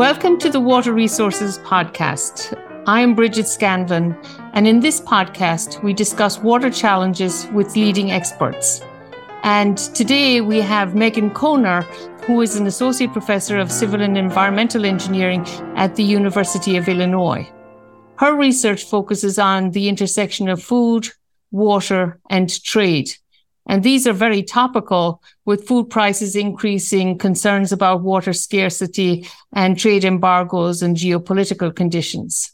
Welcome to the Water Resources Podcast. I'm Bridget Scanlon, and in this podcast, we discuss water challenges with leading experts. And today we have Megan Konar, who is an associate professor of civil and environmental engineering at the University of Illinois. Her research focuses on the intersection of food, water, and trade. And these are very topical with food prices increasing, concerns about water scarcity, and trade embargoes and geopolitical conditions.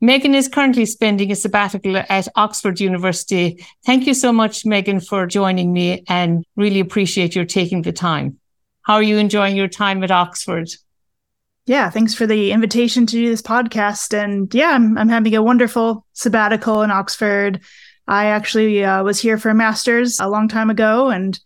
Megan is currently spending a sabbatical at Oxford University. Thank you so much, Megan, for joining me and really appreciate your taking the time. How are you enjoying your time at Oxford? Yeah, thanks for the invitation to do this podcast. And yeah, I'm, I'm having a wonderful sabbatical in Oxford. I actually uh, was here for a master's a long time ago, and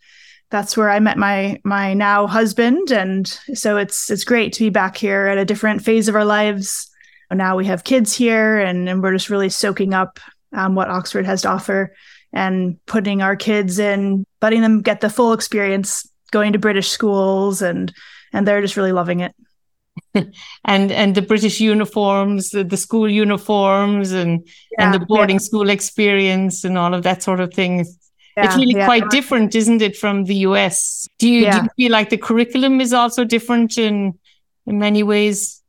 that's where I met my my now husband. And so it's it's great to be back here at a different phase of our lives. Now we have kids here, and, and we're just really soaking up um, what Oxford has to offer and putting our kids in, letting them get the full experience, going to British schools, and and they're just really loving it. and and the British uniforms, the, the school uniforms, and yeah, and the boarding yeah. school experience, and all of that sort of thing. Yeah, it's really quite different, isn't it, from the US? Do you, do you feel like the curriculum is also different in in many ways?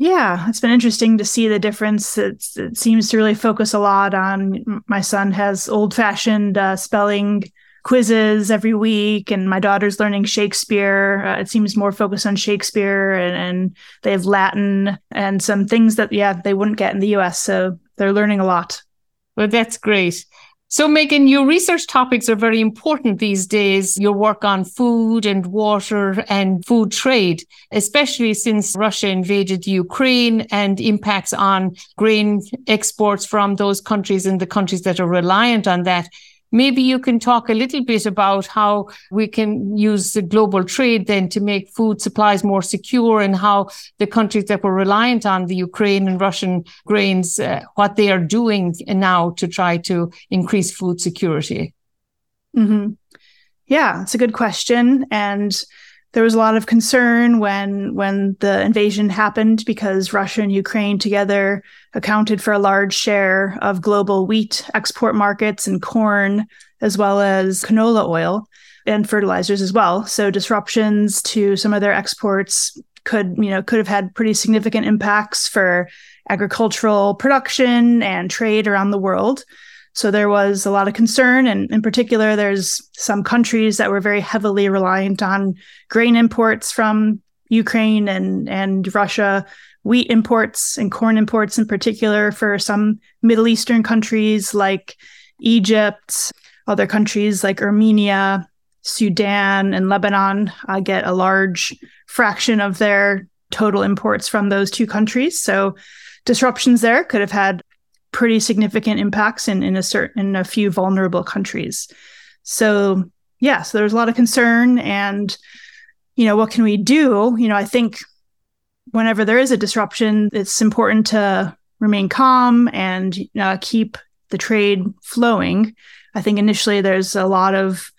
Yeah, it's been interesting to see the difference. It's, it seems to really focus a lot on. My son has old fashioned uh, spelling quizzes every week and my daughter's learning shakespeare. Uh, it seems more focused on shakespeare and, and, they have latin and some things that yeah they wouldn't get in the us so they're learning a lot. Well that's great. So megan your research topics are very important these days your work on food and water and food trade especially since russia invaded ukraine and impacts on grain exports from those countries and the countries that are reliant on that Maybe you can talk a little bit about how we can use the global trade then to make food supplies more secure and how the countries that were reliant on the Ukraine and Russian grains, uh, what they are doing now to try to increase food security. Mm-hmm. Yeah, it's a good question. And there was a lot of concern when when the invasion happened because Russia and Ukraine together accounted for a large share of global wheat export markets and corn as well as canola oil and fertilizers as well. So disruptions to some of their exports could, you know, could have had pretty significant impacts for agricultural production and trade around the world. So there was a lot of concern. And in particular, there's some countries that were very heavily reliant on grain imports from Ukraine and, and Russia, wheat imports and corn imports in particular for some Middle Eastern countries like Egypt, other countries like Armenia, Sudan, and Lebanon uh, get a large fraction of their total imports from those two countries. So disruptions there could have had pretty significant impacts in in a certain in a few vulnerable countries. So yeah, so there's a lot of concern, and you know what can we do? You know, I think whenever there is a disruption, it's important to remain calm and uh, keep the trade flowing. I think initially there's a lot of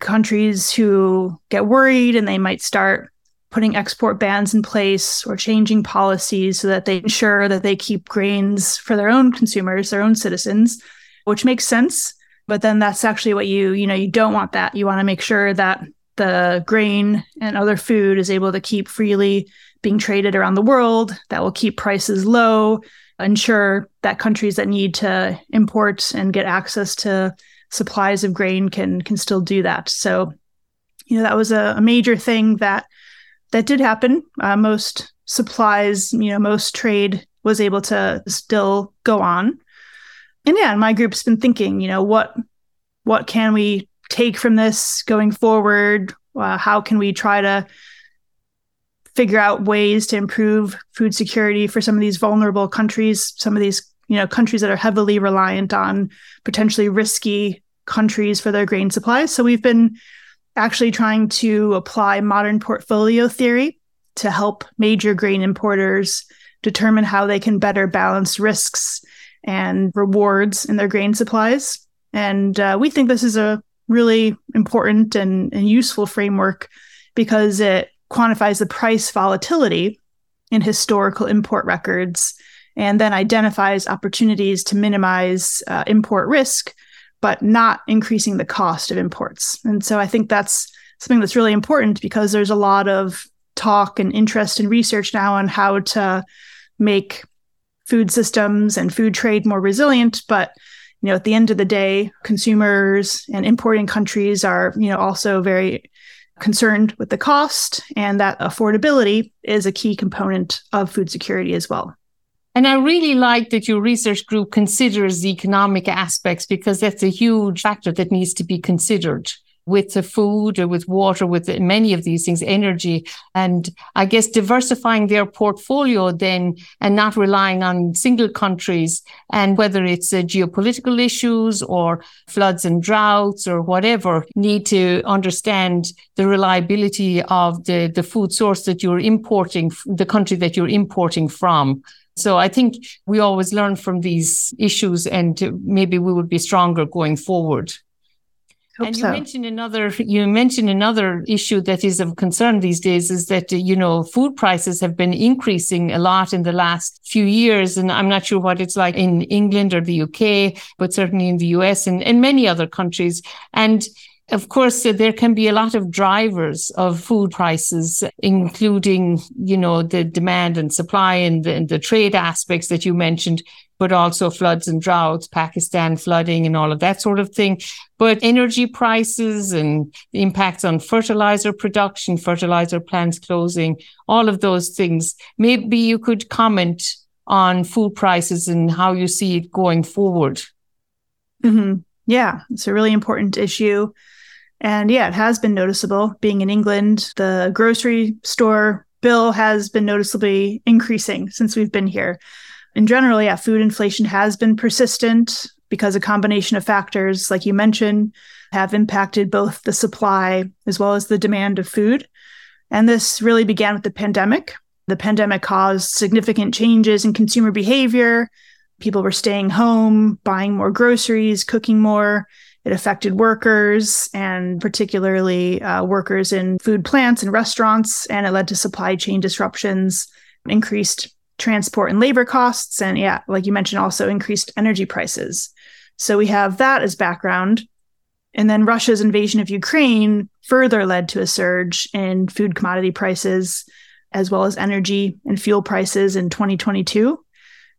countries who get worried and they might start putting export bans in place or changing policies so that they ensure that they keep grains for their own consumers, their own citizens, which makes sense. But then that's actually what you, you know, you don't want that. You want to make sure that the grain and other food is able to keep freely being traded around the world, that will keep prices low, ensure that countries that need to import and get access to supplies of grain can can still do that. So, you know, that was a, a major thing that that did happen. Uh, most supplies, you know, most trade was able to still go on. And yeah, my group's been thinking, you know, what what can we take from this going forward? Uh, how can we try to figure out ways to improve food security for some of these vulnerable countries, some of these you know countries that are heavily reliant on potentially risky countries for their grain supplies. So we've been actually trying to apply modern portfolio theory to help major grain importers determine how they can better balance risks and rewards in their grain supplies. And uh, we think this is a really important and, and useful framework because it quantifies the price volatility in historical import records and then identifies opportunities to minimize uh, import risk, but not increasing the cost of imports. And so I think that's something that's really important because there's a lot of talk and interest and research now on how to make food systems and food trade more resilient. But you know, at the end of the day, consumers and importing countries are, you know, also very concerned with the cost and that affordability is a key component of food security as well. And I really like that your research group considers the economic aspects because that's a huge factor that needs to be considered with the food or with water, with many of these things, energy. And I guess diversifying their portfolio then and not relying on single countries and whether it's uh, geopolitical issues or floods and droughts or whatever, need to understand the reliability of the, the food source that you're importing, the country that you're importing from. So I think we always learn from these issues and maybe we would be stronger going forward. Hope and you so. mentioned another you mentioned another issue that is of concern these days is that you know food prices have been increasing a lot in the last few years and I'm not sure what it's like in England or the UK but certainly in the US and, and many other countries and of course, there can be a lot of drivers of food prices, including, you know, the demand and supply and the, and the, trade aspects that you mentioned, but also floods and droughts, Pakistan flooding and all of that sort of thing. But energy prices and the impacts on fertilizer production, fertilizer plants closing, all of those things. Maybe you could comment on food prices and how you see it going forward. Mm-hmm. Yeah, it's a really important issue. And yeah, it has been noticeable. Being in England, the grocery store bill has been noticeably increasing since we've been here. In general, yeah, food inflation has been persistent because a combination of factors, like you mentioned, have impacted both the supply as well as the demand of food. And this really began with the pandemic. The pandemic caused significant changes in consumer behavior. People were staying home, buying more groceries, cooking more, it affected workers and particularly uh, workers in food plants and restaurants, and it led to supply chain disruptions, increased transport and labor costs, and yeah, like you mentioned, also increased energy prices. So we have that as background. And then Russia's invasion of Ukraine further led to a surge in food commodity prices, as well as energy and fuel prices in 2022.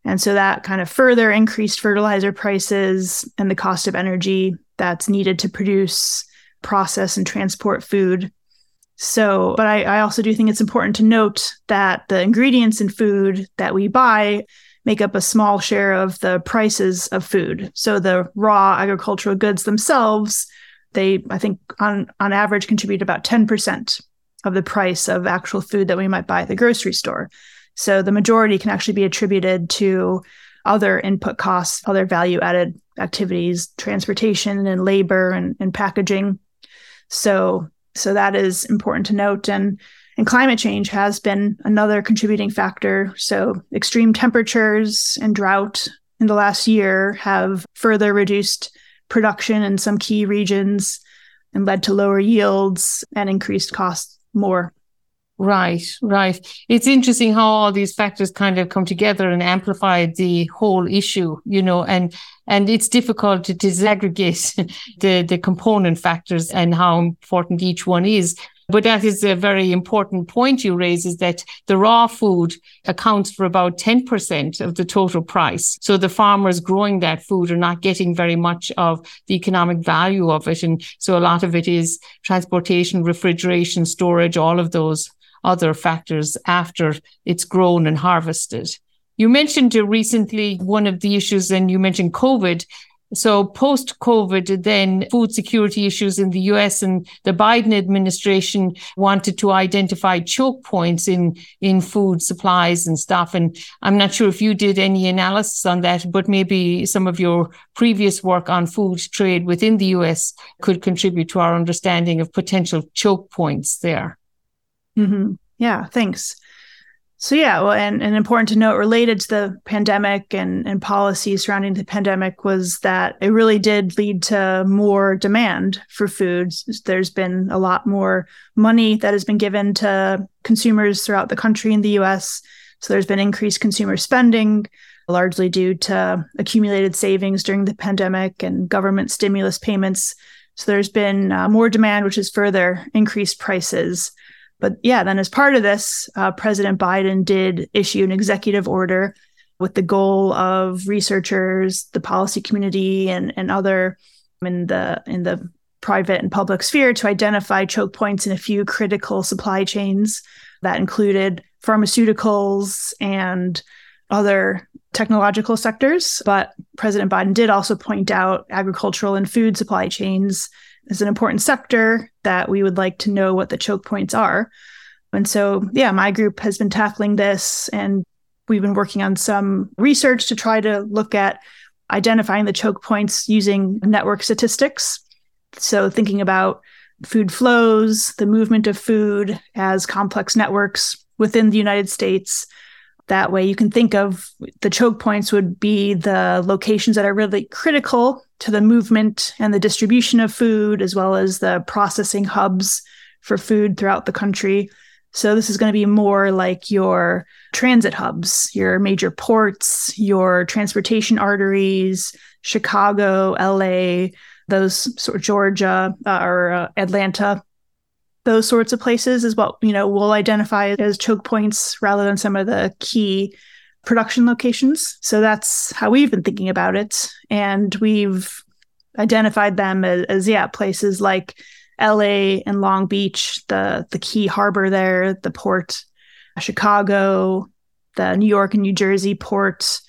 And so that kind of further increased fertilizer prices and the cost of energy that's needed to produce, process, and transport food. So, but I, I also do think it's important to note that the ingredients in food that we buy make up a small share of the prices of food. So the raw agricultural goods themselves, they I think on on average contribute about 10% of the price of actual food that we might buy at the grocery store. So the majority can actually be attributed to other input costs, other value added activities, transportation and labor and, and packaging. So so that is important to note. And and climate change has been another contributing factor. So extreme temperatures and drought in the last year have further reduced production in some key regions and led to lower yields and increased costs more. Right, right. It's interesting how all these factors kind of come together and amplify the whole issue, you know, and and it's difficult to disaggregate the the component factors and how important each one is. But that is a very important point you raise is that the raw food accounts for about 10% of the total price. So the farmers growing that food are not getting very much of the economic value of it. And so a lot of it is transportation, refrigeration, storage, all of those other factors after it's grown and harvested. You mentioned recently one of the issues, and you mentioned COVID. So post COVID, then food security issues in the US and the Biden administration wanted to identify choke points in, in food supplies and stuff. And I'm not sure if you did any analysis on that, but maybe some of your previous work on food trade within the US could contribute to our understanding of potential choke points there. Mm-hmm. Yeah, thanks. So yeah, well, and, and important to note related to the pandemic and, and policy surrounding the pandemic was that it really did lead to more demand for foods. There's been a lot more money that has been given to consumers throughout the country in the US. So there's been increased consumer spending, largely due to accumulated savings during the pandemic and government stimulus payments. So there's been uh, more demand, which has further increased prices. But yeah, then as part of this, uh, President Biden did issue an executive order with the goal of researchers, the policy community, and and other in the in the private and public sphere to identify choke points in a few critical supply chains that included pharmaceuticals and other technological sectors. But President Biden did also point out agricultural and food supply chains is an important sector that we would like to know what the choke points are. And so, yeah, my group has been tackling this and we've been working on some research to try to look at identifying the choke points using network statistics. So, thinking about food flows, the movement of food as complex networks within the United States, that way, you can think of the choke points would be the locations that are really critical to the movement and the distribution of food, as well as the processing hubs for food throughout the country. So, this is going to be more like your transit hubs, your major ports, your transportation arteries, Chicago, LA, those sort of Georgia uh, or uh, Atlanta those sorts of places is what you know we'll identify as choke points rather than some of the key production locations. So that's how we've been thinking about it. And we've identified them as, as yeah places like la and long beach the the key harbor there the port chicago the new york and new jersey port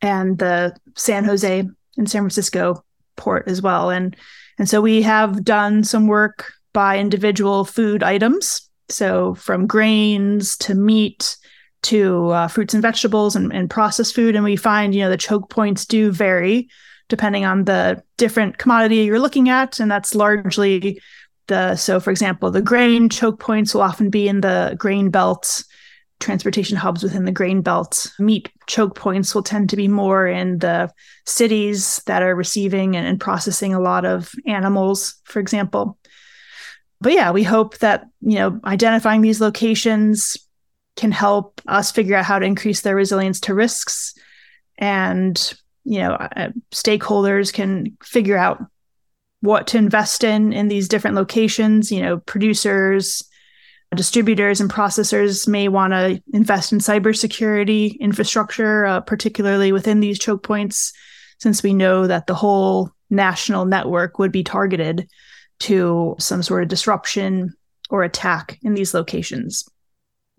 and the san jose and san francisco port as well. And and so we have done some work by individual food items. So, from grains to meat to uh, fruits and vegetables and, and processed food. And we find, you know, the choke points do vary depending on the different commodity you're looking at. And that's largely the, so for example, the grain choke points will often be in the grain belt, transportation hubs within the grain belt. Meat choke points will tend to be more in the cities that are receiving and, and processing a lot of animals, for example but yeah, we hope that, you know, identifying these locations can help us figure out how to increase their resilience to risks and, you know, uh, stakeholders can figure out what to invest in in these different locations, you know, producers, distributors and processors may want to invest in cybersecurity infrastructure, uh, particularly within these choke points, since we know that the whole national network would be targeted to some sort of disruption or attack in these locations.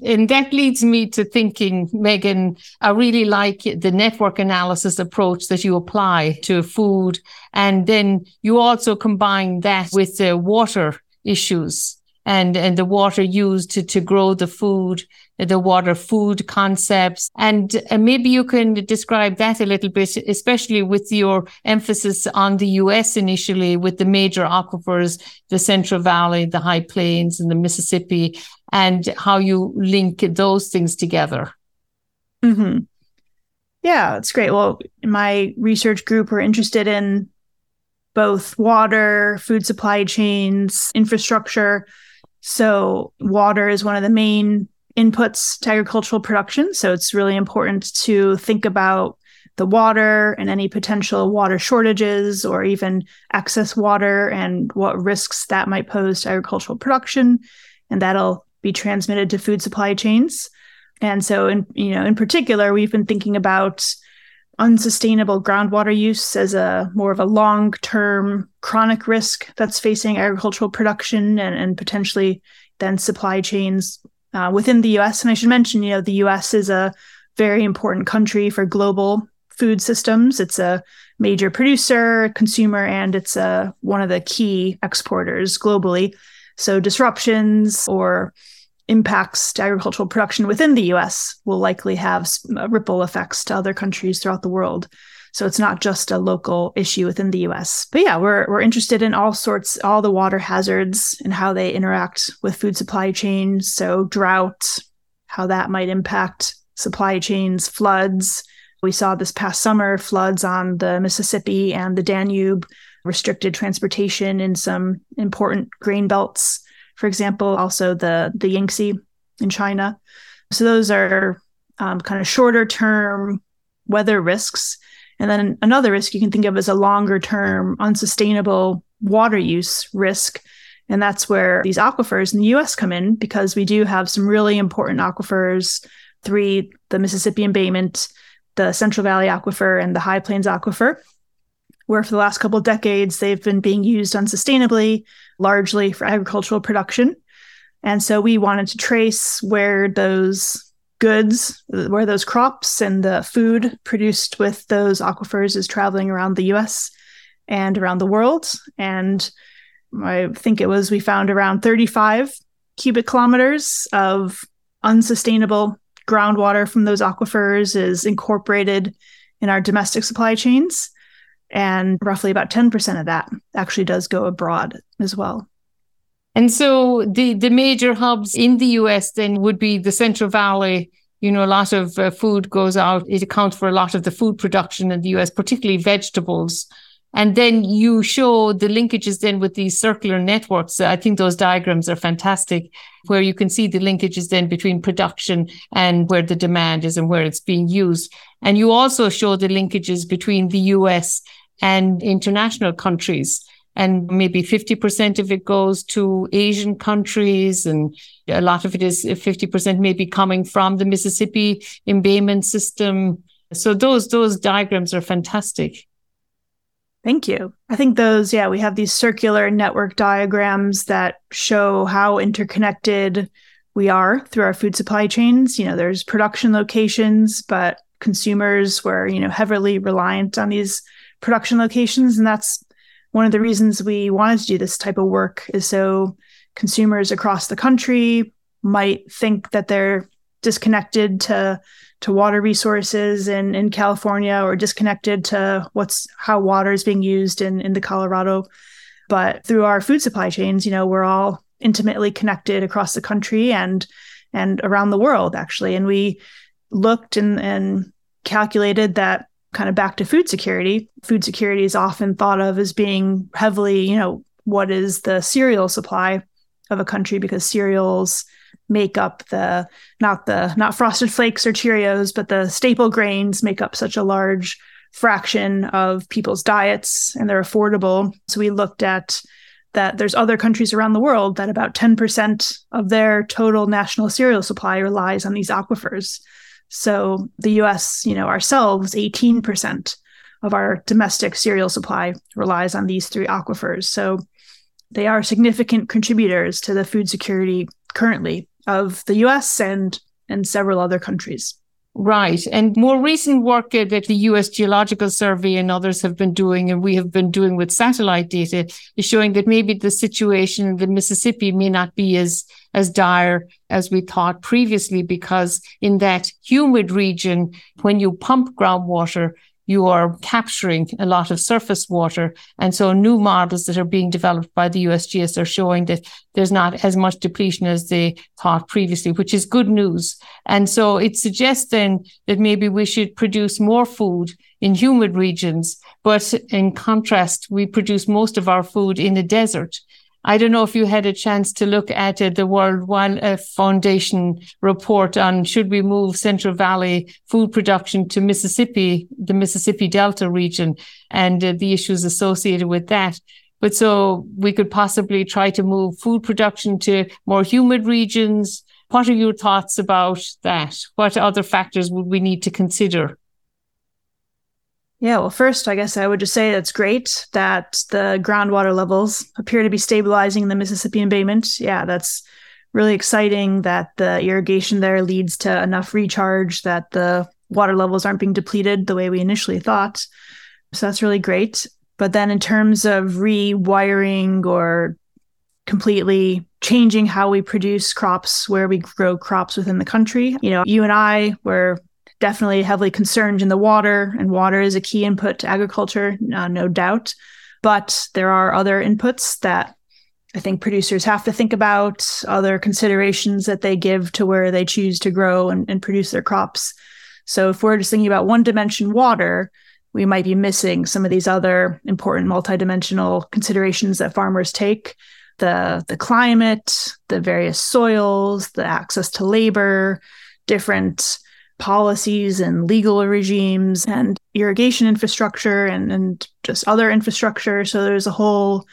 And that leads me to thinking, Megan, I really like the network analysis approach that you apply to food. And then you also combine that with the water issues and, and the water used to, to grow the food, the water food concepts. And, and maybe you can describe that a little bit, especially with your emphasis on the US initially with the major aquifers, the Central Valley, the High Plains and the Mississippi, and how you link those things together. Mm-hmm. Yeah, that's great. Well, my research group are interested in both water, food supply chains, infrastructure, so, water is one of the main inputs to agricultural production. So, it's really important to think about the water and any potential water shortages or even excess water and what risks that might pose to agricultural production. And that'll be transmitted to food supply chains. And so, in you know, in particular, we've been thinking about unsustainable groundwater use as a more of a long term chronic risk that's facing agricultural production and, and potentially then supply chains uh, within the US. And I should mention, you know, the US is a very important country for global food systems. It's a major producer, consumer, and it's a, one of the key exporters globally. So disruptions or impacts to agricultural production within the US will likely have uh, ripple effects to other countries throughout the world. So it's not just a local issue within the US. But yeah, we're we're interested in all sorts all the water hazards and how they interact with food supply chains, so drought, how that might impact supply chains, floods. We saw this past summer floods on the Mississippi and the Danube, restricted transportation in some important grain belts. For example, also the, the Yangtze in China. So those are um, kind of shorter term weather risks. And then another risk you can think of as a longer term unsustainable water use risk. And that's where these aquifers in the US come in because we do have some really important aquifers three the Mississippi embayment, the Central Valley Aquifer, and the High Plains Aquifer, where for the last couple of decades they've been being used unsustainably, largely for agricultural production. And so we wanted to trace where those goods, where those crops and the food produced with those aquifers is traveling around the US and around the world. And I think it was we found around 35 cubic kilometers of unsustainable groundwater from those aquifers is incorporated in our domestic supply chains. And roughly about 10% of that actually does go abroad as well. And so the, the major hubs in the US then would be the Central Valley. You know, a lot of uh, food goes out. It accounts for a lot of the food production in the US, particularly vegetables. And then you show the linkages then with these circular networks. I think those diagrams are fantastic, where you can see the linkages then between production and where the demand is and where it's being used. And you also show the linkages between the US and international countries. And maybe 50% of it goes to Asian countries, and a lot of it is 50% maybe coming from the Mississippi embayment system. So those those diagrams are fantastic. Thank you. I think those, yeah, we have these circular network diagrams that show how interconnected we are through our food supply chains. You know, there's production locations, but consumers were, you know, heavily reliant on these production locations. And that's one of the reasons we wanted to do this type of work is so consumers across the country might think that they're disconnected to to water resources in, in California or disconnected to what's how water is being used in, in the Colorado. But through our food supply chains, you know, we're all intimately connected across the country and and around the world actually. And we looked and, and calculated that kind of back to food security. Food security is often thought of as being heavily, you know, what is the cereal supply of a country because cereals make up the not the not frosted flakes or cheerios but the staple grains make up such a large fraction of people's diets and they're affordable so we looked at that there's other countries around the world that about 10% of their total national cereal supply relies on these aquifers so the us you know ourselves 18% of our domestic cereal supply relies on these three aquifers so they are significant contributors to the food security currently of the US and and several other countries. Right. And more recent work that the US Geological Survey and others have been doing, and we have been doing with satellite data, is showing that maybe the situation in the Mississippi may not be as, as dire as we thought previously, because in that humid region, when you pump groundwater, you are capturing a lot of surface water. And so new models that are being developed by the USGS are showing that there's not as much depletion as they thought previously, which is good news. And so it suggests then that maybe we should produce more food in humid regions. But in contrast, we produce most of our food in the desert. I don't know if you had a chance to look at uh, the World Wildlife Foundation report on should we move Central Valley food production to Mississippi, the Mississippi Delta region, and uh, the issues associated with that. But so we could possibly try to move food production to more humid regions. What are your thoughts about that? What other factors would we need to consider? Yeah, well, first, I guess I would just say it's great that the groundwater levels appear to be stabilizing in the Mississippi embayment. Yeah, that's really exciting that the irrigation there leads to enough recharge that the water levels aren't being depleted the way we initially thought. So that's really great. But then, in terms of rewiring or completely changing how we produce crops, where we grow crops within the country, you know, you and I were definitely heavily concerned in the water, and water is a key input to agriculture, uh, no doubt. But there are other inputs that I think producers have to think about other considerations that they give to where they choose to grow and, and produce their crops. So if we're just thinking about one dimension water, we might be missing some of these other important multidimensional considerations that farmers take the the climate, the various soils, the access to labor, different policies and legal regimes and irrigation infrastructure and, and just other infrastructure. So there's a whole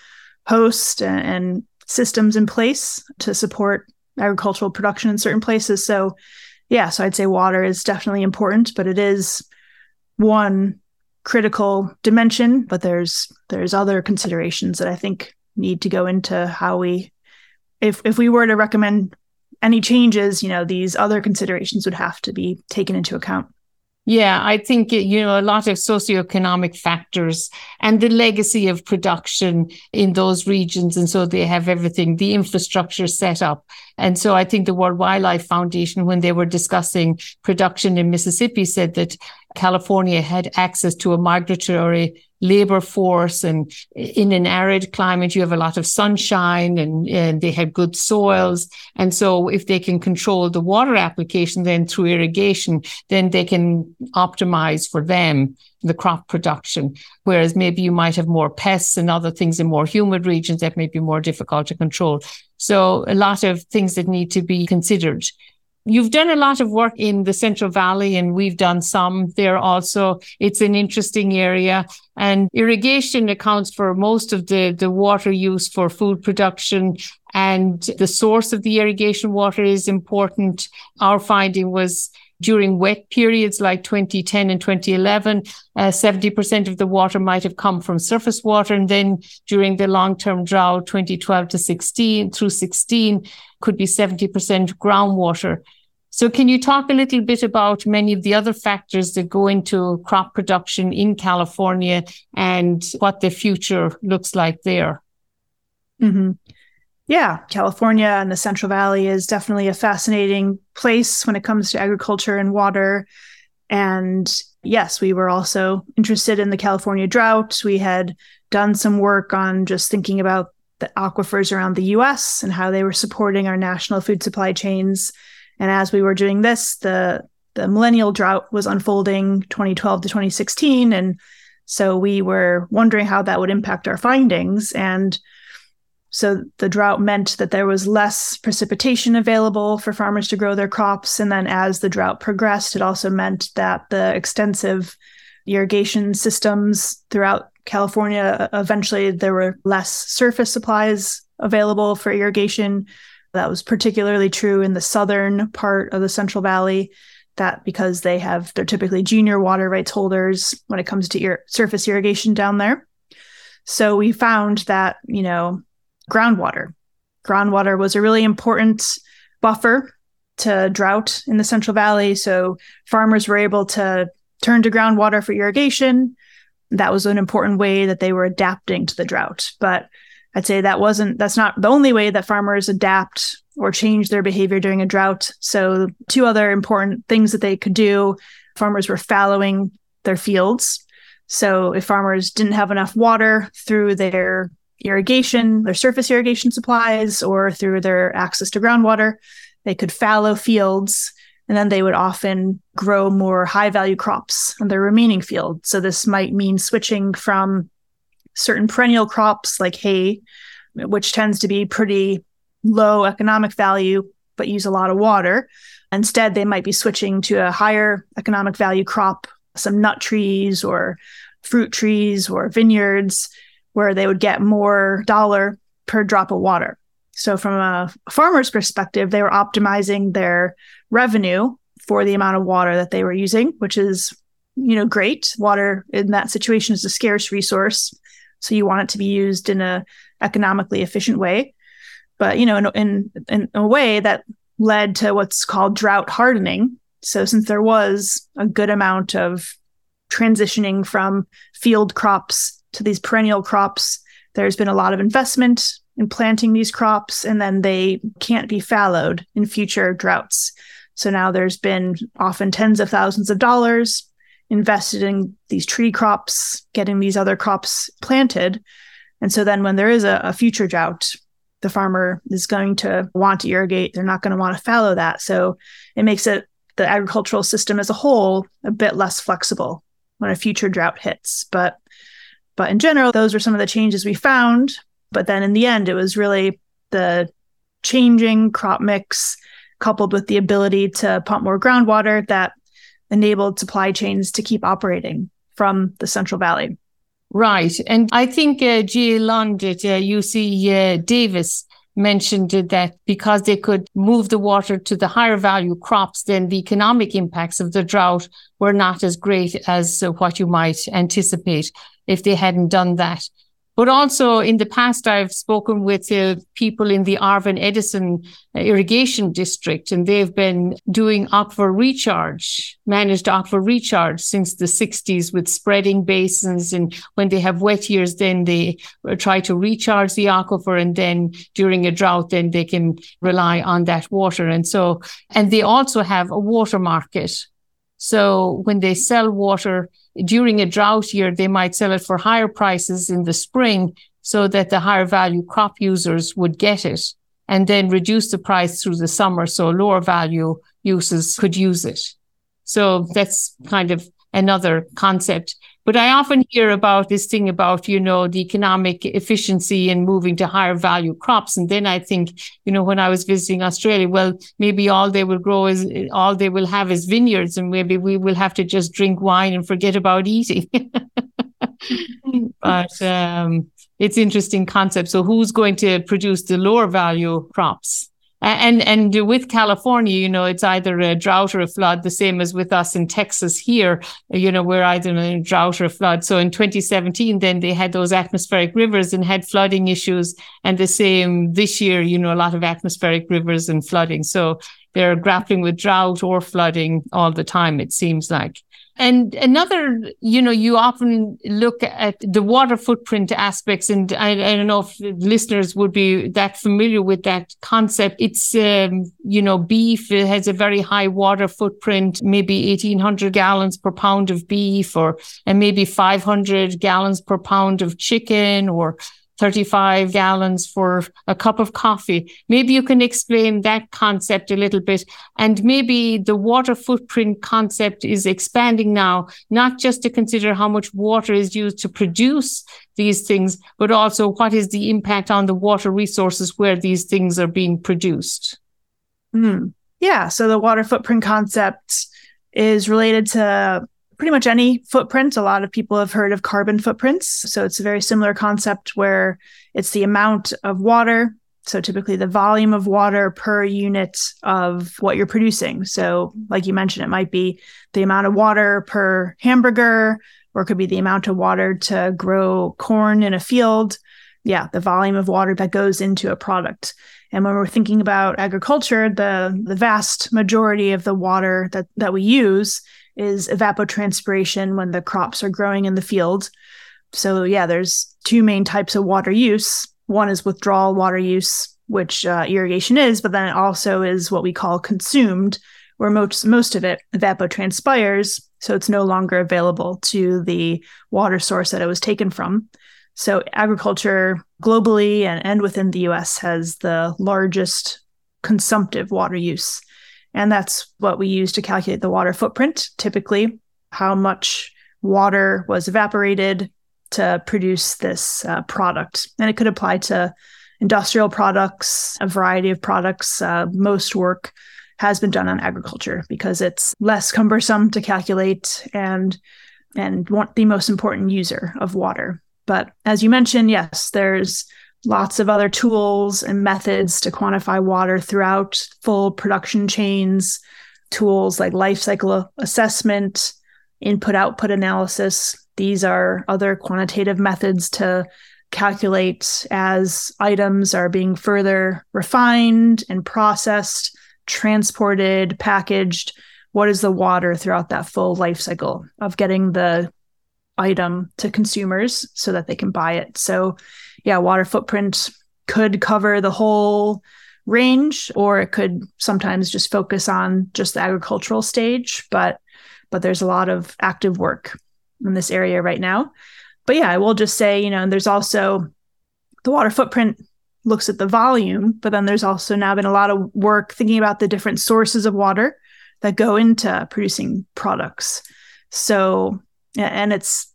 host and, and systems in place to support agricultural production in certain places. So yeah, so I'd say water is definitely important, but it is one critical dimension, but there's there's other considerations that I think need to go into how we if if we were to recommend any changes, you know, these other considerations would have to be taken into account. Yeah, I think, you know, a lot of socioeconomic factors and the legacy of production in those regions. And so they have everything, the infrastructure set up. And so I think the World Wildlife Foundation, when they were discussing production in Mississippi, said that California had access to a migratory labor force and in an arid climate you have a lot of sunshine and, and they have good soils. And so if they can control the water application then through irrigation then they can optimize for them the crop production. Whereas maybe you might have more pests and other things in more humid regions that may be more difficult to control. So a lot of things that need to be considered You've done a lot of work in the Central Valley and we've done some there also. It's an interesting area and irrigation accounts for most of the, the water use for food production and the source of the irrigation water is important. Our finding was during wet periods like 2010 and 2011, uh, 70% of the water might have come from surface water. And then during the long term drought, 2012 to 16 through 16, could be 70% groundwater. So, can you talk a little bit about many of the other factors that go into crop production in California and what the future looks like there? Mm-hmm. Yeah, California and the Central Valley is definitely a fascinating place when it comes to agriculture and water. And yes, we were also interested in the California drought. We had done some work on just thinking about the aquifers around the US and how they were supporting our national food supply chains. And as we were doing this, the the millennial drought was unfolding 2012 to 2016 and so we were wondering how that would impact our findings and so the drought meant that there was less precipitation available for farmers to grow their crops. And then as the drought progressed, it also meant that the extensive irrigation systems throughout California, uh, eventually there were less surface supplies available for irrigation. That was particularly true in the southern part of the Central Valley. That because they have, they're typically junior water rights holders when it comes to ir- surface irrigation down there. So we found that, you know, groundwater. Groundwater was a really important buffer to drought in the Central Valley. So farmers were able to turn to groundwater for irrigation. That was an important way that they were adapting to the drought. But I'd say that wasn't, that's not the only way that farmers adapt or change their behavior during a drought. So, two other important things that they could do farmers were fallowing their fields. So, if farmers didn't have enough water through their irrigation, their surface irrigation supplies, or through their access to groundwater. They could fallow fields, and then they would often grow more high value crops on their remaining field. So, this might mean switching from certain perennial crops like hay, which tends to be pretty low economic value but use a lot of water. Instead, they might be switching to a higher economic value crop, some nut trees or fruit trees or vineyards where they would get more dollar per drop of water. So, from a farmer's perspective, they were optimizing their revenue for the amount of water that they were using, which is, you know, great. Water in that situation is a scarce resource, so you want it to be used in a economically efficient way. But you know, in in, in a way that led to what's called drought hardening. So, since there was a good amount of transitioning from field crops to these perennial crops. There's been a lot of investment in planting these crops, and then they can't be fallowed in future droughts. So now there's been often tens of thousands of dollars invested in these tree crops, getting these other crops planted. And so then when there is a, a future drought, the farmer is going to want to irrigate. They're not going to want to fallow that. So it makes it the agricultural system as a whole a bit less flexible when a future drought hits. But but in general, those were some of the changes we found. But then in the end, it was really the changing crop mix coupled with the ability to pump more groundwater that enabled supply chains to keep operating from the Central Valley. Right. And I think uh, Jay Lund at uh, UC uh, Davis mentioned that because they could move the water to the higher value crops, then the economic impacts of the drought were not as great as what you might anticipate if they hadn't done that. But also in the past, I've spoken with uh, people in the Arvin Edison uh, irrigation district, and they've been doing aquifer recharge, managed aquifer recharge since the 60s with spreading basins. And when they have wet years, then they uh, try to recharge the aquifer. And then during a drought, then they can rely on that water. And so, and they also have a water market. So when they sell water, during a drought year, they might sell it for higher prices in the spring so that the higher value crop users would get it and then reduce the price through the summer so lower value users could use it. So that's kind of another concept. But I often hear about this thing about, you know, the economic efficiency and moving to higher value crops. And then I think, you know, when I was visiting Australia, well, maybe all they will grow is all they will have is vineyards and maybe we will have to just drink wine and forget about eating. but um, it's interesting concept. So who's going to produce the lower value crops? And and with California, you know, it's either a drought or a flood, the same as with us in Texas here. You know, we're either in a drought or a flood. So in 2017, then they had those atmospheric rivers and had flooding issues. And the same this year, you know, a lot of atmospheric rivers and flooding. So they're grappling with drought or flooding all the time, it seems like. And another, you know, you often look at the water footprint aspects, and I, I don't know if listeners would be that familiar with that concept. It's, um, you know, beef has a very high water footprint, maybe 1800 gallons per pound of beef, or and maybe 500 gallons per pound of chicken, or 35 gallons for a cup of coffee. Maybe you can explain that concept a little bit. And maybe the water footprint concept is expanding now, not just to consider how much water is used to produce these things, but also what is the impact on the water resources where these things are being produced. Mm. Yeah. So the water footprint concept is related to pretty much any footprint. A lot of people have heard of carbon footprints. So it's a very similar concept where it's the amount of water. So typically the volume of water per unit of what you're producing. So, like you mentioned, it might be the amount of water per hamburger, or it could be the amount of water to grow corn in a field. Yeah, the volume of water that goes into a product. And when we're thinking about agriculture, the the vast majority of the water that that we use is evapotranspiration when the crops are growing in the field. So, yeah, there's two main types of water use. One is withdrawal water use, which uh, irrigation is, but then it also is what we call consumed, where most most of it evapotranspires, so it's no longer available to the water source that it was taken from. So, agriculture globally and, and within the US has the largest consumptive water use. And that's what we use to calculate the water footprint, typically, how much water was evaporated to produce this uh, product. And it could apply to industrial products, a variety of products. Uh, most work has been done on agriculture because it's less cumbersome to calculate and and the most important user of water. But as you mentioned, yes, there's lots of other tools and methods to quantify water throughout full production chains, tools like life cycle assessment, input output analysis. These are other quantitative methods to calculate as items are being further refined and processed, transported, packaged. What is the water throughout that full life cycle of getting the item to consumers so that they can buy it? So yeah, water footprint could cover the whole range, or it could sometimes just focus on just the agricultural stage. But but there's a lot of active work in this area right now. But yeah, I will just say, you know, there's also the water footprint looks at the volume, but then there's also now been a lot of work thinking about the different sources of water that go into producing products. So, and it's,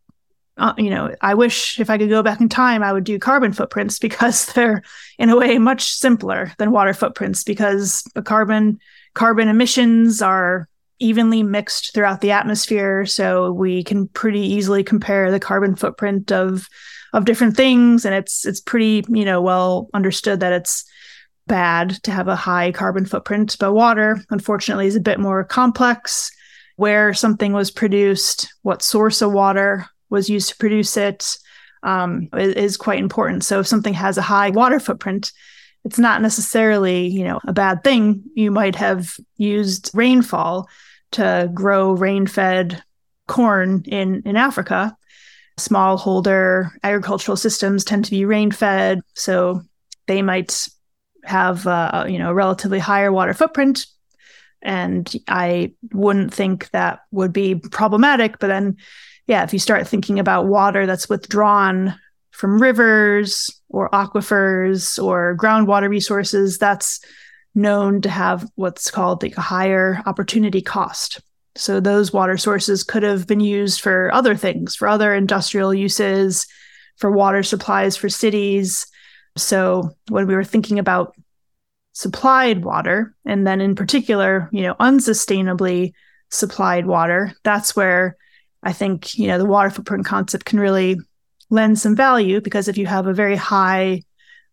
uh, you know, I wish if I could go back in time, I would do carbon footprints because they're in a way much simpler than water footprints because the carbon carbon emissions are evenly mixed throughout the atmosphere. So we can pretty easily compare the carbon footprint of of different things. And it's it's pretty you know well understood that it's bad to have a high carbon footprint. But water unfortunately is a bit more complex. Where something was produced what source of water was used to produce it um, is, quite important so if something has a high water footprint it's not necessarily you know a bad thing you might have used rainfall to grow rain-fed corn in in Africa. Smallholder agricultural systems tend to be rain-fed, so they might have uh, you know a relatively higher water footprint. And I wouldn't think that would be problematic. But then, yeah, if you start thinking about water that's withdrawn from rivers or aquifers or groundwater resources, that's known to have what's called like a higher opportunity cost. So those water sources could have been used for other things, for other industrial uses, for water supplies for cities. So when we were thinking about supplied water, and then in particular, you know, unsustainably supplied water, that's where I think, you know, the water footprint concept can really lend some value because if you have a very high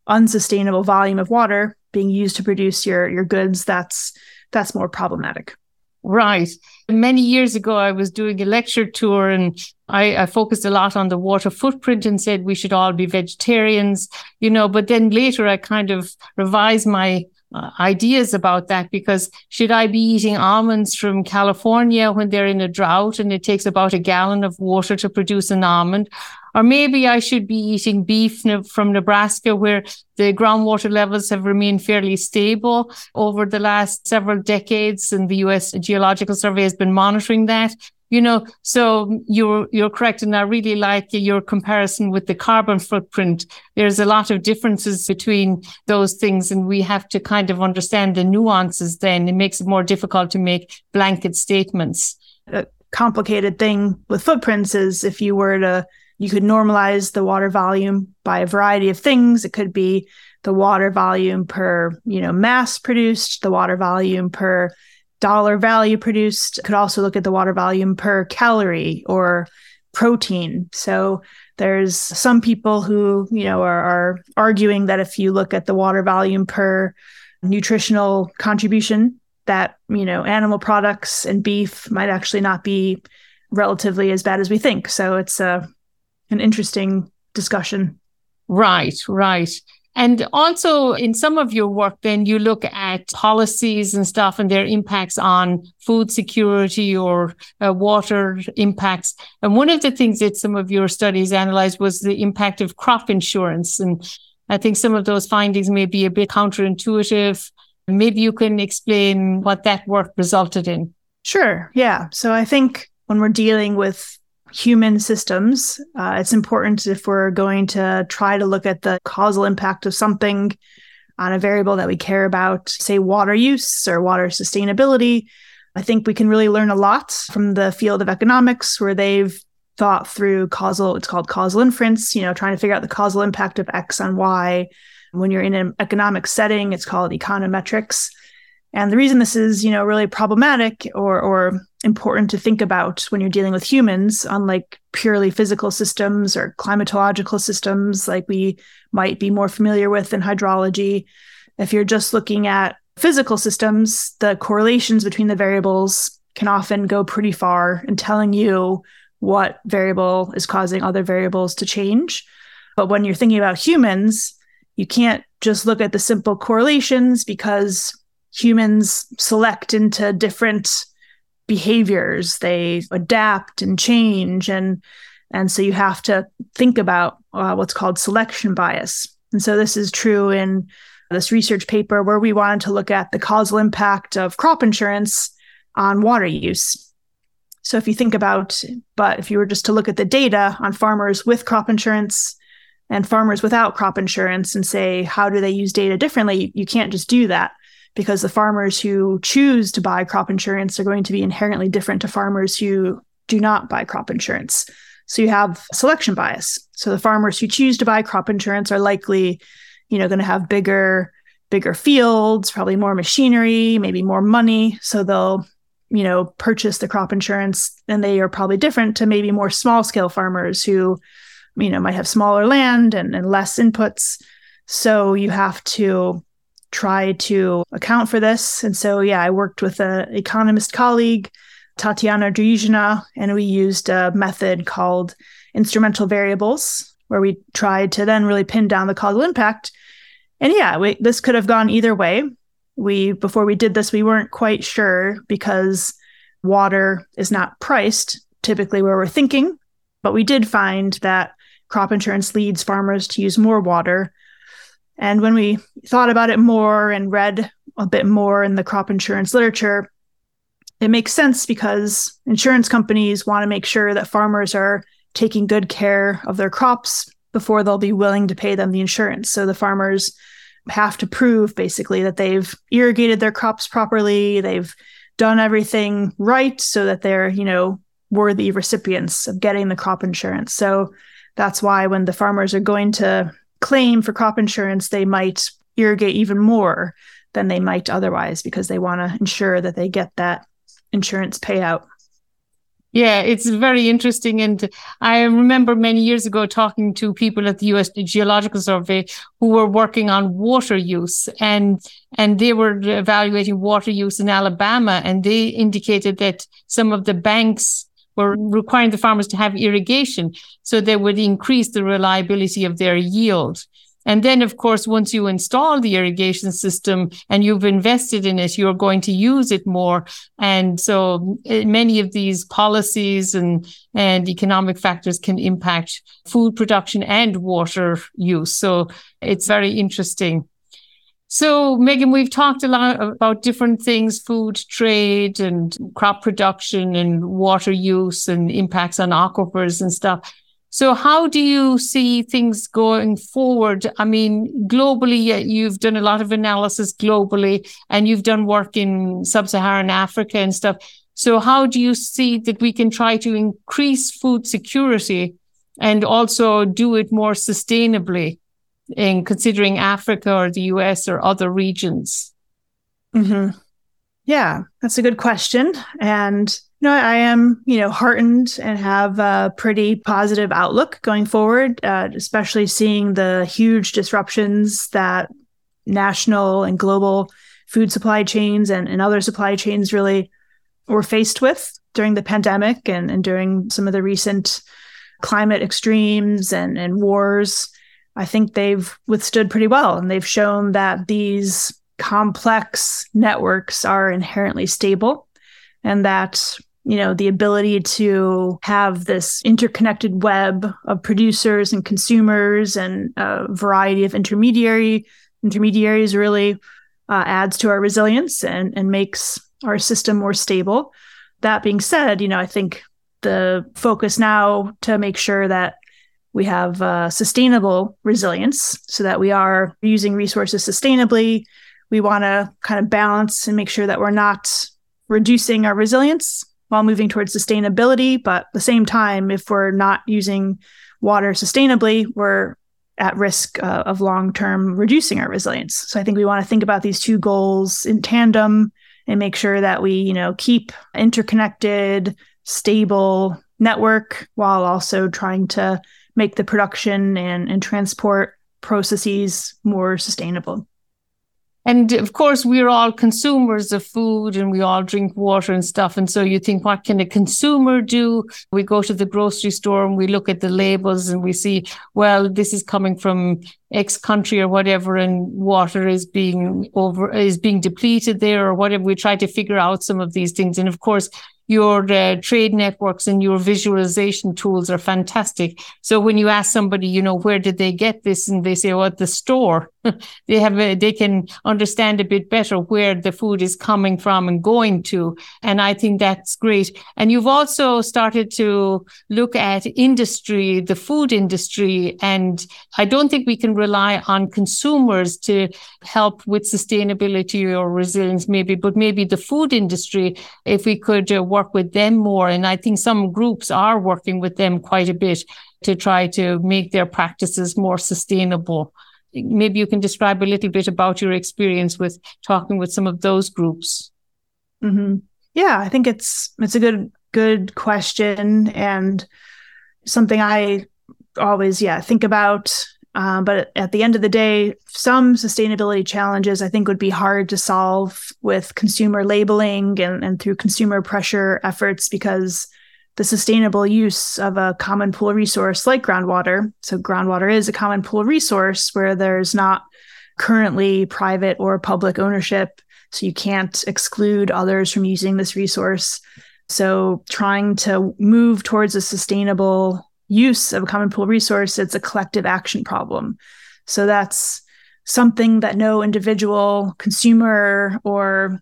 unsustainable volume of water, being used to produce your your goods that's that's more problematic Right. Many years ago, I was doing a lecture tour and I, I, focused a lot on the water footprint and said we should all be vegetarians, you know, but then later I kind of revised my uh, ideas about that because should I be eating almonds from California when they're in a drought and it takes about a gallon of water to produce an almond? Or maybe I should be eating beef from Nebraska where the groundwater levels have remained fairly stable over the last several decades and the US Geological Survey has been monitoring that you know so you're you're correct and i really like your comparison with the carbon footprint. There's a lot of differences between those things and we have to kind of understand the nuances then. It makes it more difficult to make blanket statements. A complicated thing with footprints is if you were to you could normalize the water volume by a variety of things. It could be the water volume per, you know, mass produced, the water volume per dollar value produced. Could also look at the water volume per calorie or protein. So there's some people who, you know, are, are arguing that if you look at the water volume per nutritional contribution, that, you know, animal products and beef might actually not be relatively as bad as we think. So it's a an interesting discussion. Right, right. And also in some of your work, then you look at policies and stuff and their impacts on food security or uh, water impacts. And one of the things that some of your studies analyzed was the impact of crop insurance. And I think some of those findings may be a bit counterintuitive. Maybe you can explain what that work resulted in. Sure. Yeah. So I think when we're dealing with human systems. Uh, it's important if we're going to try to look at the causal impact of something on a variable that we care about, say water use or water sustainability. I think we can really learn a lot from the field of economics where they've thought through causal, it's called causal inference, you know, trying to figure out the causal impact of X on Y. When you're in an economic setting, it's called econometrics. And the reason this is, you know, really problematic or or important to think about when you're dealing with humans, unlike purely physical systems or climatological systems like we might be more familiar with in hydrology. If you're just looking at physical systems, the correlations between the variables can often go pretty far in telling you what variable is causing other variables to change. But when you're thinking about humans, you can't just look at the simple correlations because humans select into different behaviors. They adapt and change and and so you have to think about uh, what's called selection bias. And so this is true in this research paper where we wanted to look at the causal impact of crop insurance on water use. So if you think about but if you were just to look at the data on farmers with crop insurance and farmers without crop insurance and say, how do they use data differently? You can't just do that because the farmers who choose to buy crop insurance are going to be inherently different to farmers who do not buy crop insurance. So you have selection bias. So the farmers who choose to buy crop insurance are likely, you know, going to have bigger bigger fields, probably more machinery, maybe more money, so they'll you know purchase the crop insurance and they are probably different to maybe more small scale farmers who you know might have smaller land and, and less inputs so you have to try to account for this and so yeah i worked with an economist colleague Tatiana Druzhina, and we used a method called instrumental variables, where we tried to then really pin down the causal impact. And yeah, we, this could have gone either way. We before we did this, we weren't quite sure because water is not priced typically where we're thinking, but we did find that crop insurance leads farmers to use more water. And when we thought about it more and read a bit more in the crop insurance literature, it makes sense because insurance companies want to make sure that farmers are taking good care of their crops before they'll be willing to pay them the insurance. So the farmers have to prove basically that they've irrigated their crops properly, they've done everything right so that they're, you know, worthy recipients of getting the crop insurance. So that's why when the farmers are going to claim for crop insurance, they might irrigate even more than they might otherwise because they want to ensure that they get that insurance payout. Yeah, it's very interesting. And I remember many years ago talking to people at the US Geological Survey who were working on water use and and they were evaluating water use in Alabama and they indicated that some of the banks were requiring the farmers to have irrigation so they would increase the reliability of their yield. And then, of course, once you install the irrigation system and you've invested in it, you're going to use it more. And so eh, many of these policies and, and economic factors can impact food production and water use. So it's very interesting. So, Megan, we've talked a lot about different things food trade and crop production and water use and impacts on aquifers and stuff. So, how do you see things going forward? I mean, globally, you've done a lot of analysis globally and you've done work in sub Saharan Africa and stuff. So, how do you see that we can try to increase food security and also do it more sustainably in considering Africa or the US or other regions? Mm-hmm. Yeah, that's a good question. And you know, I am, you know, heartened and have a pretty positive outlook going forward, uh, especially seeing the huge disruptions that national and global food supply chains and, and other supply chains really were faced with during the pandemic and, and during some of the recent climate extremes and, and wars. I think they've withstood pretty well and they've shown that these complex networks are inherently stable and that you know the ability to have this interconnected web of producers and consumers and a variety of intermediary intermediaries really uh, adds to our resilience and and makes our system more stable. That being said you know i think the focus now to make sure that we have uh, sustainable resilience so that we are using resources sustainably we want to kind of balance and make sure that we're not reducing our resilience while moving towards sustainability. But at the same time, if we're not using water sustainably, we're at risk uh, of long term reducing our resilience. So I think we want to think about these two goals in tandem and make sure that we, you know, keep interconnected, stable network while also trying to make the production and, and transport processes more sustainable. And of course, we're all consumers of food and we all drink water and stuff. And so you think, what can a consumer do? We go to the grocery store and we look at the labels and we see, well, this is coming from X country or whatever, and water is being over, is being depleted there or whatever. We try to figure out some of these things. And of course, your uh, trade networks and your visualization tools are fantastic. So when you ask somebody, you know, where did they get this? And they say, well, at the store, they have, a, they can understand a bit better where the food is coming from and going to. And I think that's great. And you've also started to look at industry, the food industry. And I don't think we can rely on consumers to help with sustainability or resilience, maybe, but maybe the food industry, if we could uh, work with them more. And I think some groups are working with them quite a bit to try to make their practices more sustainable. Maybe you can describe a little bit about your experience with talking with some of those groups. Mm-hmm. Yeah, I think it's it's a good good question and something I always yeah think about uh, but at the end of the day, some sustainability challenges I think would be hard to solve with consumer labeling and, and through consumer pressure efforts because the sustainable use of a common pool resource like groundwater. So, groundwater is a common pool resource where there's not currently private or public ownership. So, you can't exclude others from using this resource. So, trying to move towards a sustainable use of a common pool resource, it's a collective action problem. So that's something that no individual consumer or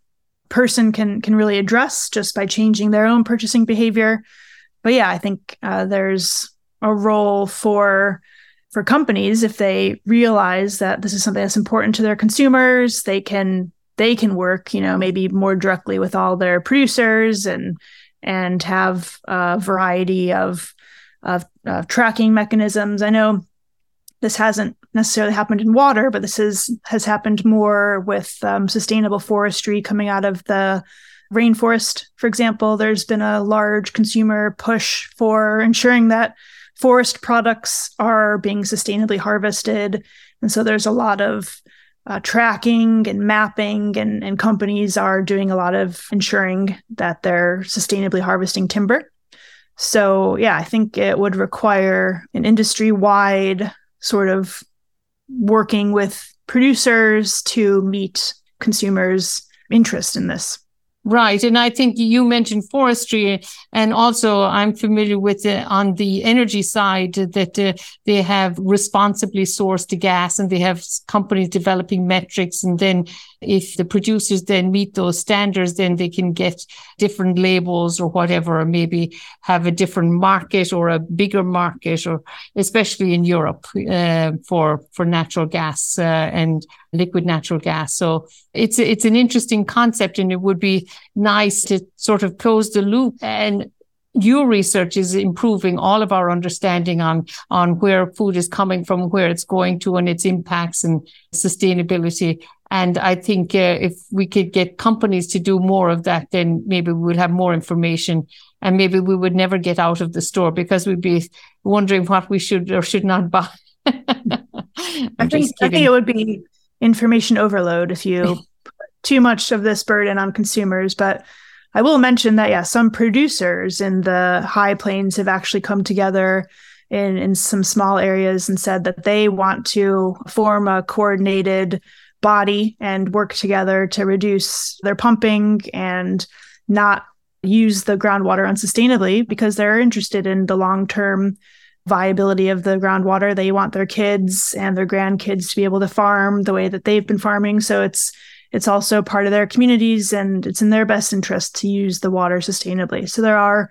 person can can really address just by changing their own purchasing behavior. But yeah, I think uh, there's a role for for companies if they realize that this is something that's important to their consumers. They can they can work, you know, maybe more directly with all their producers and and have a variety of of, of tracking mechanisms. I know this hasn't necessarily happened in water, but this is has happened more with um, sustainable forestry coming out of the rainforest. For example, there's been a large consumer push for ensuring that forest products are being sustainably harvested, and so there's a lot of uh, tracking and mapping, and, and companies are doing a lot of ensuring that they're sustainably harvesting timber. So, yeah, I think it would require an industry wide sort of working with producers to meet consumers' interest in this. Right. And I think you mentioned forestry. And also, I'm familiar with uh, on the energy side that uh, they have responsibly sourced the gas and they have companies developing metrics. And then if the producers then meet those standards, then they can get different labels or whatever, or maybe have a different market or a bigger market, or especially in Europe uh, for, for natural gas uh, and liquid natural gas. So it's it's an interesting concept, and it would be nice to sort of close the loop. And your research is improving all of our understanding on on where food is coming from, where it's going to, and its impacts and sustainability. And I think uh, if we could get companies to do more of that, then maybe we would have more information and maybe we would never get out of the store because we'd be wondering what we should or should not buy. I think I think it would be information overload if you put too much of this burden on consumers. But I will mention that, yeah, some producers in the high plains have actually come together in, in some small areas and said that they want to form a coordinated body and work together to reduce their pumping and not use the groundwater unsustainably because they're interested in the long term viability of the groundwater. They want their kids and their grandkids to be able to farm the way that they've been farming. So it's it's also part of their communities and it's in their best interest to use the water sustainably. So there are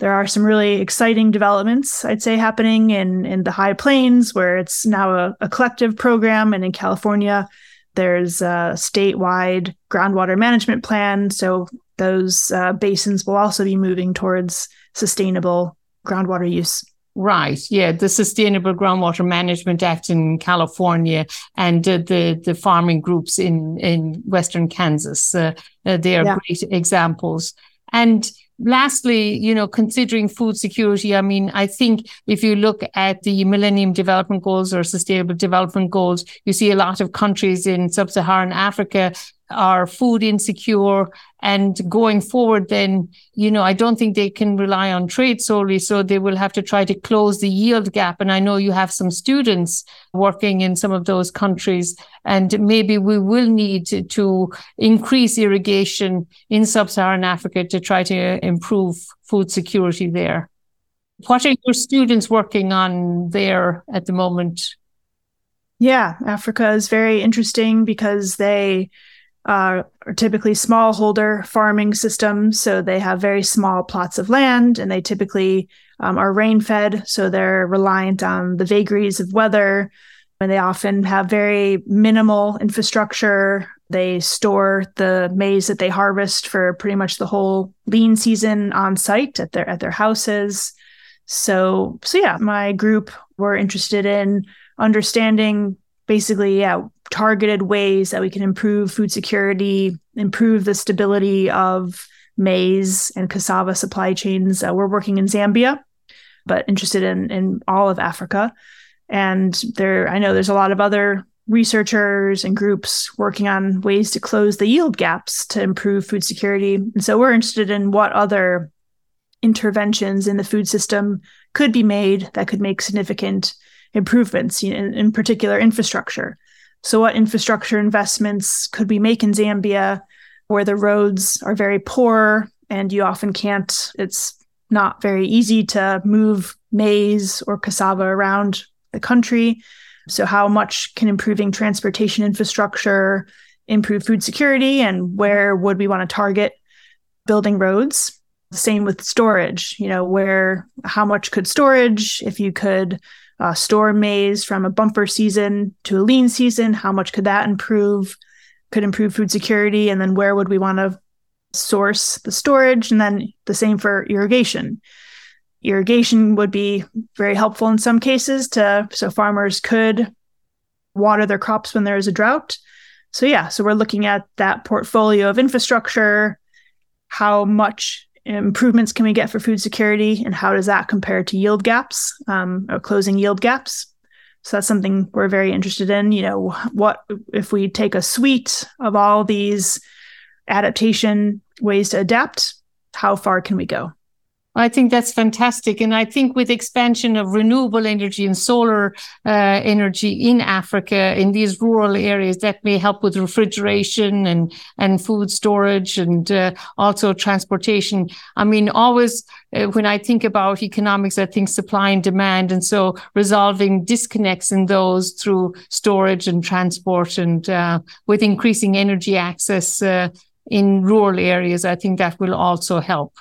there are some really exciting developments, I'd say, happening in in the high plains where it's now a, a collective program, and in California, there's a statewide groundwater management plan. So those uh, basins will also be moving towards sustainable groundwater use. Right. Yeah. The Sustainable Groundwater Management Act in California and uh, the, the farming groups in, in Western Kansas. Uh, uh, they are yeah. great examples. And lastly, you know, considering food security, I mean, I think if you look at the Millennium Development Goals or Sustainable Development Goals, you see a lot of countries in sub Saharan Africa are food insecure. And going forward, then, you know, I don't think they can rely on trade solely. So they will have to try to close the yield gap. And I know you have some students working in some of those countries. And maybe we will need to, to increase irrigation in sub Saharan Africa to try to improve food security there. What are your students working on there at the moment? Yeah, Africa is very interesting because they uh, are typically smallholder farming systems. So they have very small plots of land and they typically um, are rain fed. So they're reliant on the vagaries of weather. And they often have very minimal infrastructure. They store the maize that they harvest for pretty much the whole lean season on site at their at their houses. So so yeah, my group were interested in understanding basically yeah targeted ways that we can improve food security improve the stability of maize and cassava supply chains. Uh, we're working in zambia but interested in in all of africa. And there i know there's a lot of other researchers and groups working on ways to close the yield gaps to improve food security. And so we're interested in what other interventions in the food system could be made that could make significant improvements, you know, in, in particular infrastructure. So, what infrastructure investments could we make in Zambia where the roads are very poor and you often can't, it's not very easy to move maize or cassava around the country. So, how much can improving transportation infrastructure improve food security and where would we want to target building roads? Same with storage, you know, where, how much could storage, if you could uh, store maize from a bumper season to a lean season? How much could that improve? Could improve food security, and then where would we want to source the storage? And then the same for irrigation. Irrigation would be very helpful in some cases to so farmers could water their crops when there is a drought. So yeah, so we're looking at that portfolio of infrastructure, how much improvements can we get for food security and how does that compare to yield gaps um, or closing yield gaps? So that's something we're very interested in you know what if we take a suite of all these adaptation ways to adapt how far can we go I think that's fantastic. And I think with expansion of renewable energy and solar uh, energy in Africa, in these rural areas, that may help with refrigeration and, and food storage and uh, also transportation. I mean, always uh, when I think about economics, I think supply and demand. And so resolving disconnects in those through storage and transport and uh, with increasing energy access uh, in rural areas, I think that will also help.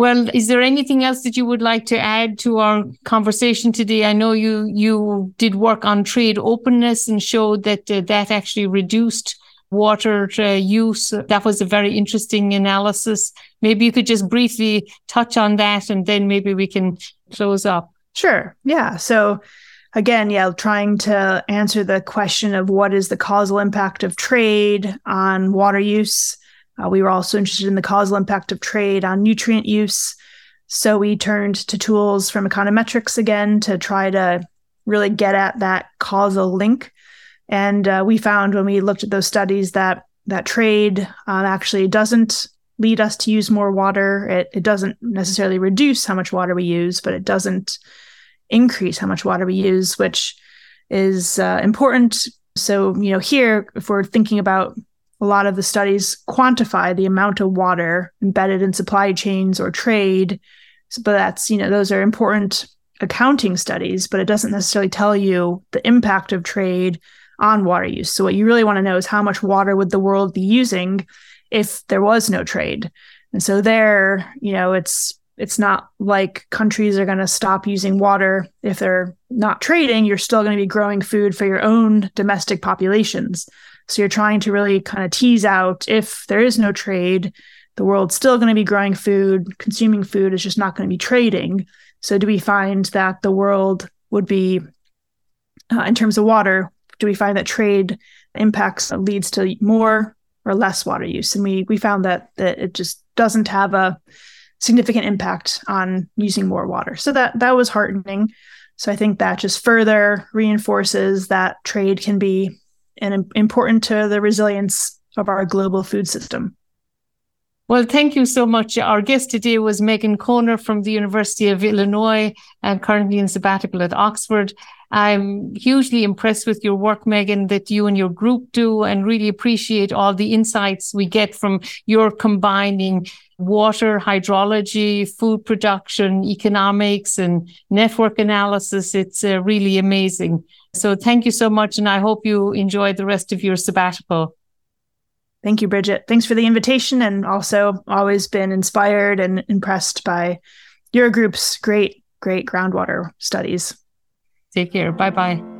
Well, is there anything else that you would like to add to our conversation today? I know you you did work on trade openness and showed that uh, that actually reduced water uh, use. That was a very interesting analysis. Maybe you could just briefly touch on that and then maybe we can close up. Sure. Yeah. So again, yeah, trying to answer the question of what is the causal impact of trade on water use uh, we were also interested in the causal impact of trade on nutrient use. So we turned to tools from econometrics again to try to really get at that causal link. And uh, we found when we looked at those studies that that trade um, actually doesn't lead us to use more water. It, it doesn't necessarily reduce how much water we use, but it doesn't increase how much water we use, which is uh, important. So, you know, here, if we're thinking about a lot of the studies quantify the amount of water embedded in supply chains or trade. But that's you know those are important accounting studies but it doesn't necessarily tell you the impact of trade on water use. So what you really want to know is how much water would the world be using if there was no trade. And so there you know it's it's not like countries are going to stop using water. If they're not trading you're still going to be growing food for your own domestic populations so you're trying to really kind of tease out if there is no trade, the world's still going to be growing food, consuming food is just not going to be trading. So do we find that the world would be, uh, in terms of water, do we find that trade impacts leads to more or less water use? And we we found that that it just doesn't have a significant impact on using more water. So that that was heartening. So I think that just further reinforces that trade can be and important to the resilience of our global food system. Well, thank you so much. Our guest today was Megan Konar from the University of Illinois and currently in sabbatical at Oxford. I'm hugely impressed with your work, Megan, that you and your group do, and really appreciate all the insights we get from your combining water, hydrology, food production, economics, and network analysis. It's uh, really amazing. So thank you so much. And I hope you enjoy the rest of your sabbatical. Thank you, Bridget. Thanks for the invitation and also always been inspired and impressed by your group's great, great groundwater studies. Take care. Bye bye.